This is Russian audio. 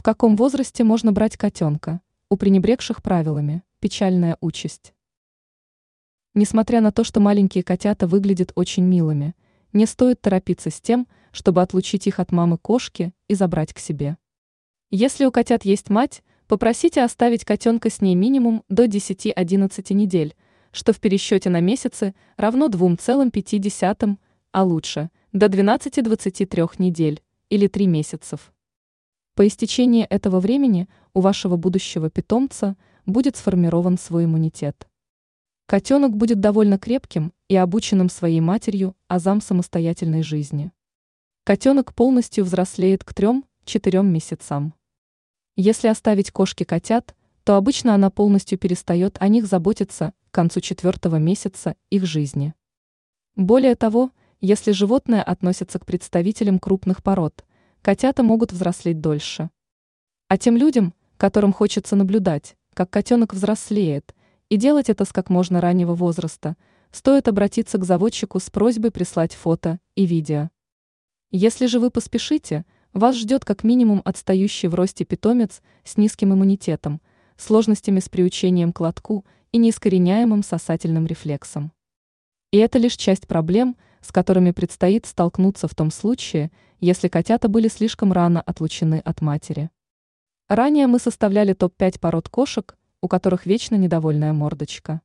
В каком возрасте можно брать котенка? У пренебрегших правилами. Печальная участь. Несмотря на то, что маленькие котята выглядят очень милыми, не стоит торопиться с тем, чтобы отлучить их от мамы кошки и забрать к себе. Если у котят есть мать, попросите оставить котенка с ней минимум до 10-11 недель, что в пересчете на месяцы равно 2,5, а лучше до 12-23 недель или 3 месяцев. По истечении этого времени у вашего будущего питомца будет сформирован свой иммунитет. Котенок будет довольно крепким и обученным своей матерью азам самостоятельной жизни. Котенок полностью взрослеет к 3-4 месяцам. Если оставить кошке котят, то обычно она полностью перестает о них заботиться к концу четвертого месяца их жизни. Более того, если животное относится к представителям крупных пород, котята могут взрослеть дольше. А тем людям, которым хочется наблюдать, как котенок взрослеет, и делать это с как можно раннего возраста, стоит обратиться к заводчику с просьбой прислать фото и видео. Если же вы поспешите, вас ждет как минимум отстающий в росте питомец с низким иммунитетом, сложностями с приучением к лотку и неискореняемым сосательным рефлексом. И это лишь часть проблем, с которыми предстоит столкнуться в том случае, если котята были слишком рано отлучены от матери. Ранее мы составляли топ-5 пород кошек, у которых вечно недовольная мордочка.